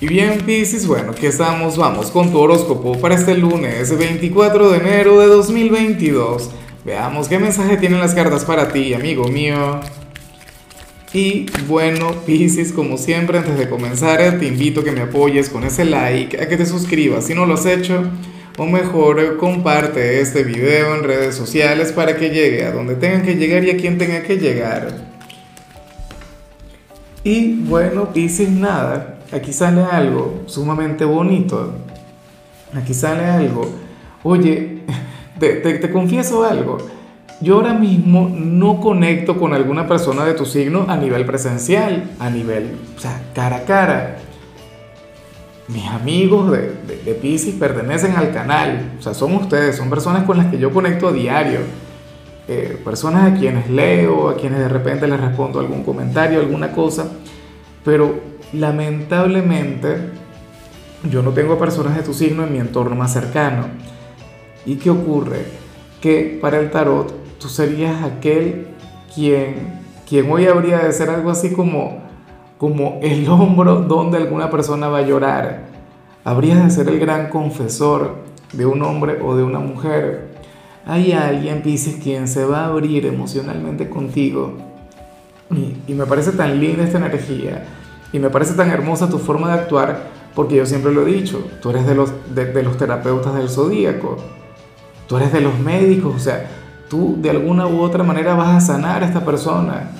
Y bien, Piscis, bueno, aquí estamos, vamos con tu horóscopo para este lunes 24 de enero de 2022. Veamos qué mensaje tienen las cartas para ti, amigo mío. Y bueno, Piscis, como siempre, antes de comenzar, te invito a que me apoyes con ese like, a que te suscribas si no lo has hecho, o mejor, comparte este video en redes sociales para que llegue a donde tenga que llegar y a quien tenga que llegar. Y bueno, Piscis, nada, aquí sale algo sumamente bonito. Aquí sale algo. Oye, te, confieso algo. Yo ahora mismo no conecto con alguna persona de tu signo a nivel presencial, a nivel, o sea, cara a cara. Mis amigos de, de, Pisces pertenecen al canal, o sea, son ustedes, son personas con las que yo conecto a diario. Eh, personas a quienes leo, a quienes de repente les respondo algún comentario, alguna cosa, pero lamentablemente yo no tengo personas de tu signo en mi entorno más cercano. ¿Y qué ocurre? Que para el tarot tú serías aquel quien, quien hoy habría de ser algo así como, como el hombro donde alguna persona va a llorar. Habrías de ser el gran confesor de un hombre o de una mujer. Hay alguien, Pisces, quien se va a abrir emocionalmente contigo. Y, y me parece tan linda esta energía y me parece tan hermosa tu forma de actuar porque yo siempre lo he dicho, tú eres de los, de, los terapeutas del zodíaco, tú eres de los médicos, o sea, tú de alguna u otra manera vas a sanar a esta persona,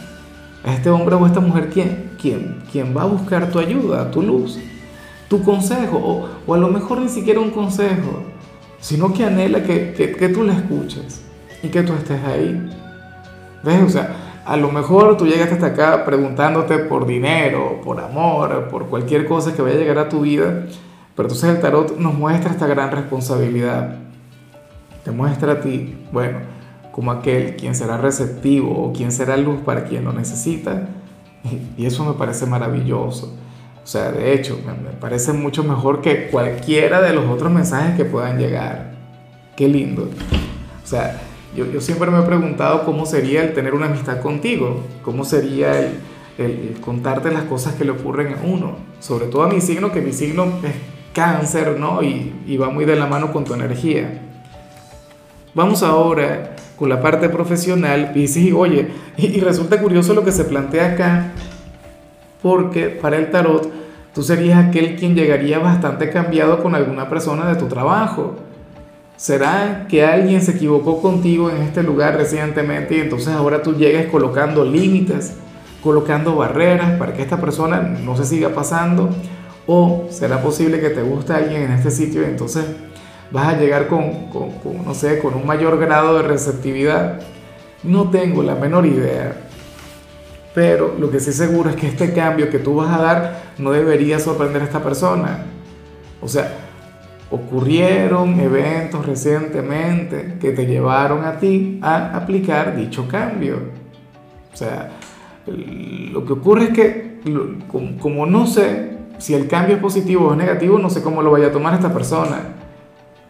a este hombre o a esta mujer, ¿quién, quién, quién va a buscar tu ayuda, tu luz, tu consejo, o, o a lo mejor ni siquiera un consejo, sino que anhela que, que, que tú la escuches y que tú estés ahí. ¿Ves? O sea, a lo mejor tú llegaste hasta acá preguntándote por dinero, por amor, por cualquier cosa que vaya a llegar a tu vida, pero entonces el tarot nos muestra esta gran responsabilidad. Te muestra a ti, bueno, como aquel quien será receptivo o quien será luz para quien lo necesita. Y eso me parece maravilloso. O sea, de hecho, me parece mucho mejor que cualquiera de los otros mensajes que puedan llegar. Qué lindo. O sea, yo, siempre me he preguntado cómo sería el tener una amistad contigo, cómo sería el, contarte las cosas que le ocurren a uno, sobre todo a mi signo, que mi signo es cáncer, ¿no? Y, va muy de la mano con tu energía. Vamos ahora con la parte profesional, sí, oye, y, y resulta curioso lo que se plantea acá, porque para el tarot tú serías aquel quien llegaría bastante cambiado con alguna persona de tu trabajo ¿Será que alguien se equivocó contigo en este lugar recientemente y entonces ahora tú llegas colocando límites, colocando barreras para que esta persona no se siga pasando? ¿O será posible que te guste alguien en este sitio y entonces vas a llegar con, no sé, con un mayor grado de receptividad? No tengo la menor idea. Pero lo que sí seguro es que este cambio que tú vas a dar no debería sorprender a esta persona. O sea, ocurrieron eventos recientemente que te llevaron a ti a aplicar dicho cambio. O sea, lo que ocurre es que como, no sé si el cambio es positivo o es negativo, no sé cómo lo vaya a tomar esta persona.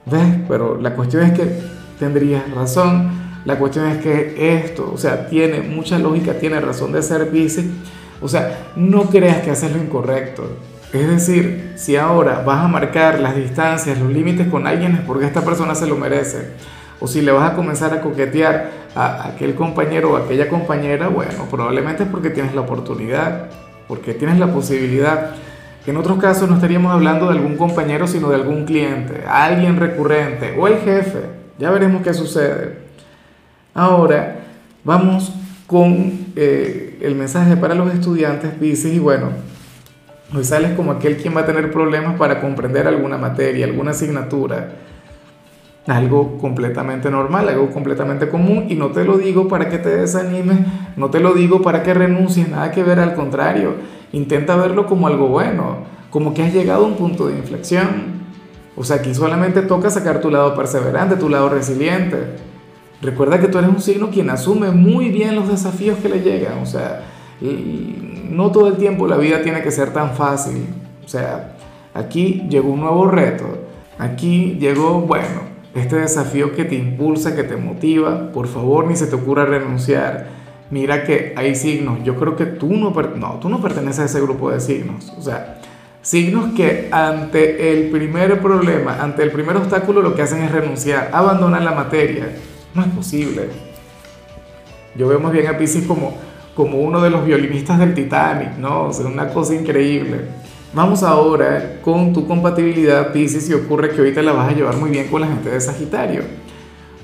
¿Ves? Pero la cuestión es que tendrías razón. La cuestión es que esto, o sea, tiene mucha lógica, tiene razón de ser vice. O sea, no creas que haces lo incorrecto. Es decir, si ahora vas a marcar las distancias, los límites con alguien es porque esta persona se lo merece. O si le vas a comenzar a coquetear a aquel compañero o aquella compañera, bueno, probablemente es porque tienes la oportunidad, porque tienes la posibilidad. En otros casos no estaríamos hablando de algún compañero, sino de algún cliente, alguien recurrente o el jefe. Ya veremos qué sucede. Ahora, vamos con eh, el mensaje para los estudiantes, Pisces, y bueno, Hoy sales como aquel quien va a tener problemas para comprender alguna materia, alguna asignatura. Algo completamente normal, algo completamente común. Y no te lo digo para que te desanimes, no te lo digo para que renuncies, nada que ver, al contrario. Intenta verlo como algo bueno, como que has llegado a un punto de inflexión. O sea, aquí solamente toca sacar tu lado perseverante, tu lado resiliente. Recuerda que tú eres un signo quien asume muy bien los desafíos que le llegan. O sea, no todo el tiempo la vida tiene que ser tan fácil. O sea, aquí llegó un nuevo reto. Aquí llegó, bueno, este desafío que te impulsa, que te motiva. Por favor, ni se te ocurra renunciar. Mira que hay signos. Yo creo que tú no, no, tú no perteneces a ese grupo de signos. O sea, Signos que ante el primer problema, ante el primer obstáculo, lo que hacen es renunciar, abandonan la materia. No es posible. Yo veo más bien a Pisces como, como uno de los violinistas del Titanic, ¿no? O sea, una cosa increíble. Vamos ahora con tu compatibilidad, Pisces, y ocurre que te la vas a llevar muy bien con la gente de Sagitario.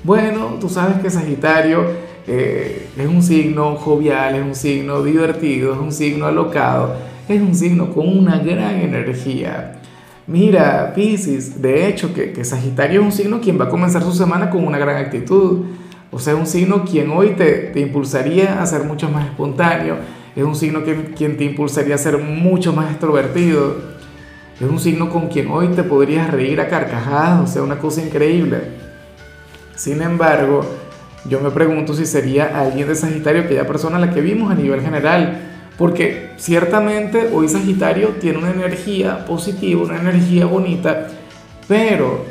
Bueno, tú sabes que Sagitario eh, es un signo jovial, es un signo divertido, es un signo alocado, es un signo con una gran energía. Mira, Pisces, de hecho que, que Sagitario es un signo quien va a comenzar su semana con una gran actitud. O sea, es un signo quien hoy te, te impulsaría a ser mucho más espontáneo, es un signo que, quien te impulsaría a ser mucho más extrovertido, es un signo con quien hoy te podrías reír a carcajadas, o sea, una cosa increíble. Sin embargo, yo me pregunto si sería alguien de Sagitario aquella persona a la que vimos a nivel general, porque ciertamente hoy Sagitario tiene una energía positiva, una energía bonita, pero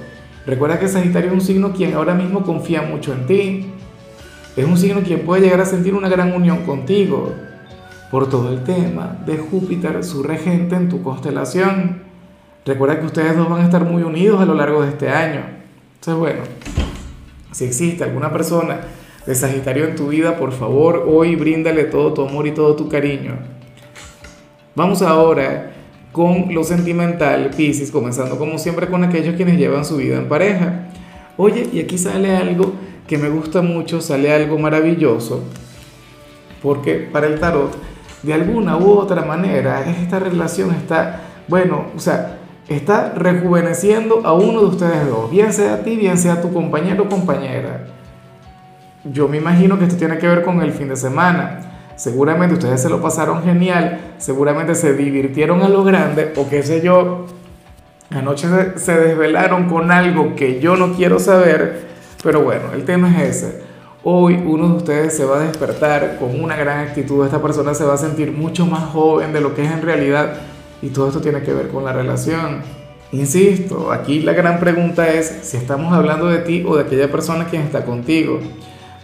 recuerda que Sagitario es un signo quien ahora mismo confía mucho en ti, es un signo quien puede llegar a sentir una gran unión contigo por todo el tema de Júpiter, su regente en tu constelación. Recuerda que ustedes dos van a estar muy unidos a lo largo de este año. Entonces, bueno, si existe alguna persona de Sagitario en tu vida, por favor, hoy bríndale todo tu amor y todo tu cariño. Vamos ahora con lo sentimental, Pisces, comenzando como siempre con aquellos quienes llevan su vida en pareja. Oye, y aquí sale algo que me gusta mucho, sale algo maravilloso, porque para el tarot, de alguna u otra manera, esta relación está, bueno, o sea, está rejuveneciendo a uno de ustedes dos, bien sea a ti, bien sea a tu compañero o compañera. Yo me imagino que esto tiene que ver con el fin de semana. Seguramente ustedes se lo pasaron genial, seguramente se divirtieron a lo grande, o qué sé yo, anoche se desvelaron con algo que yo no quiero saber, pero bueno, el tema es ese. Hoy uno de ustedes se va a despertar con una gran actitud, esta persona se va a sentir mucho más joven de lo que es en realidad y todo esto tiene que ver con la relación. Insisto, aquí la gran pregunta es si estamos hablando de ti o de aquella persona quien está contigo.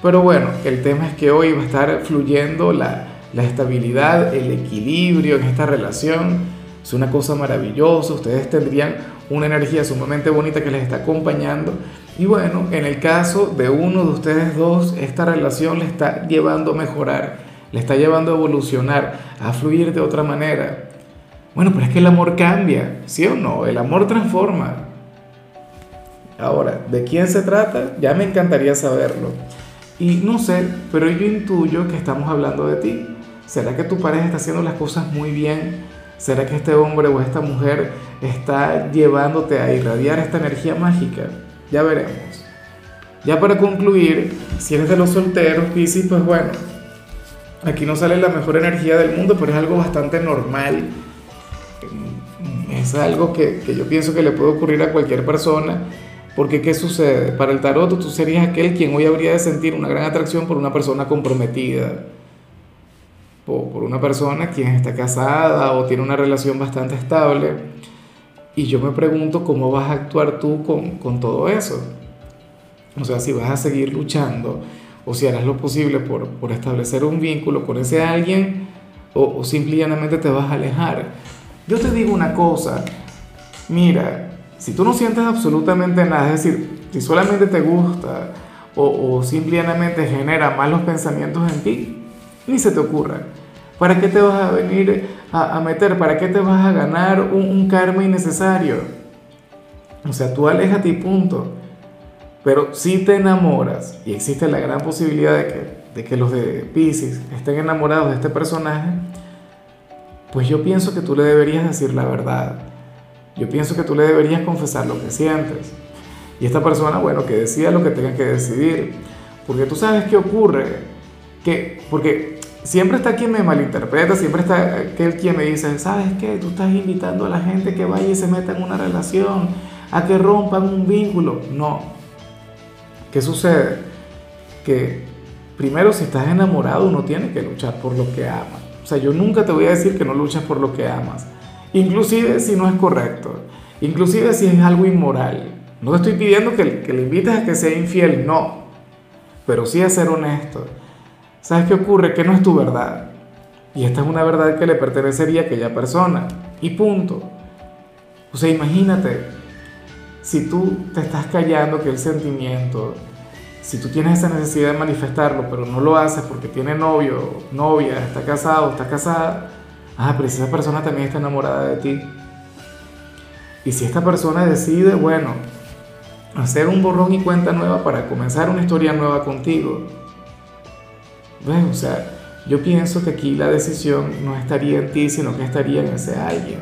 Pero bueno, el tema es que hoy va a estar fluyendo la, estabilidad, el equilibrio en esta relación es una cosa maravillosa, ustedes tendrían una energía sumamente bonita que les está acompañando. Y bueno, en el caso de uno de ustedes dos, esta relación le está llevando a mejorar, le está llevando a evolucionar, a fluir de otra manera. Bueno, pero es que el amor cambia, ¿sí o no? El amor transforma. Ahora, ¿de quién se trata? Ya me encantaría saberlo. Y no sé, pero yo intuyo que estamos hablando de ti. ¿Será que tu pareja está haciendo las cosas muy bien? ¿Será que este hombre o esta mujer está llevándote a irradiar esta energía mágica? Ya veremos. Ya para concluir, si eres de los solteros, Piscis, pues bueno, aquí no sale la mejor energía del mundo, pero es algo bastante normal. Es algo que, que yo pienso que le puede ocurrir a cualquier persona. Porque ¿qué sucede? Para el tarot tú serías aquel quien hoy habría de sentir una gran atracción por una persona comprometida por una persona quien está casada o tiene una relación bastante estable. Y yo me pregunto cómo vas a actuar tú con, con todo eso. O sea, si vas a seguir luchando o si harás lo posible por, por establecer un vínculo con ese alguien o, o simplemente te vas a alejar. Yo te digo una cosa, mira, si tú no sientes absolutamente nada, es decir, si solamente te gusta o, simplemente genera malos pensamientos en ti, ni se te ocurra. ¿Para qué te vas a venir a, meter? ¿Para qué te vas a ganar un, karma innecesario? O sea, tú aléjate y punto. Pero si te enamoras, y existe la gran posibilidad de que, de que los de Pisces estén enamorados de este personaje, pues yo pienso que tú le deberías decir la verdad. Yo pienso que tú le deberías confesar lo que sientes. Y esta persona, bueno, que decida lo que tenga que decidir. Porque tú sabes qué ocurre. Que, porque siempre está quien me malinterpreta, siempre está aquel quien me dice, ¿sabes qué? Tú estás invitando a la gente que vaya y se meta en una relación, a que rompan un vínculo. No. ¿Qué sucede? Que primero si estás enamorado uno tiene que luchar por lo que ama. O sea, yo nunca te voy a decir que no luches por lo que amas. Inclusive si no es correcto. Inclusive si es algo inmoral. No te estoy pidiendo que, que le invites a que sea infiel, no. Pero sí a ser honesto ¿Sabes qué ocurre? Que no es tu verdad. Y esta es una verdad que le pertenecería a aquella persona. Y punto. O sea, imagínate, si tú te estás callando que el sentimiento, si tú tienes esa necesidad de manifestarlo, pero no lo haces porque tiene novio, novia, está casado, está casada, ah, pero esa persona también está enamorada de ti. Y si esta persona decide, bueno, hacer un borrón y cuenta nueva para comenzar una historia nueva contigo, ¿ves? O sea, yo pienso que aquí la decisión no estaría en ti, sino que estaría en ese alguien.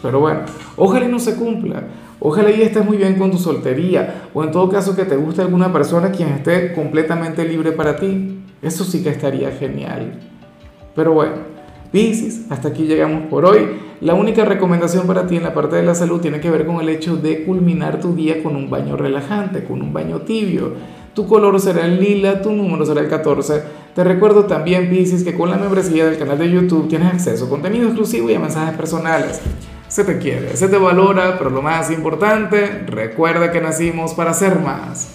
Pero bueno, ojalá y no se cumpla. Ojalá y estés muy bien con tu soltería. O en todo caso que te guste alguna persona quien esté completamente libre para ti. Eso sí que estaría genial. Pero bueno, Piscis, hasta aquí llegamos por hoy. La única recomendación para ti en la parte de la salud tiene que ver con el hecho de culminar tu día con un baño relajante, con un baño tibio. Tu color será el lila, tu número será el 14. Te recuerdo también, Piscis, que con la membresía del canal de YouTube tienes acceso a contenido exclusivo y a mensajes personales. Se te quiere, se te valora, pero lo más importante, recuerda que nacimos para ser más.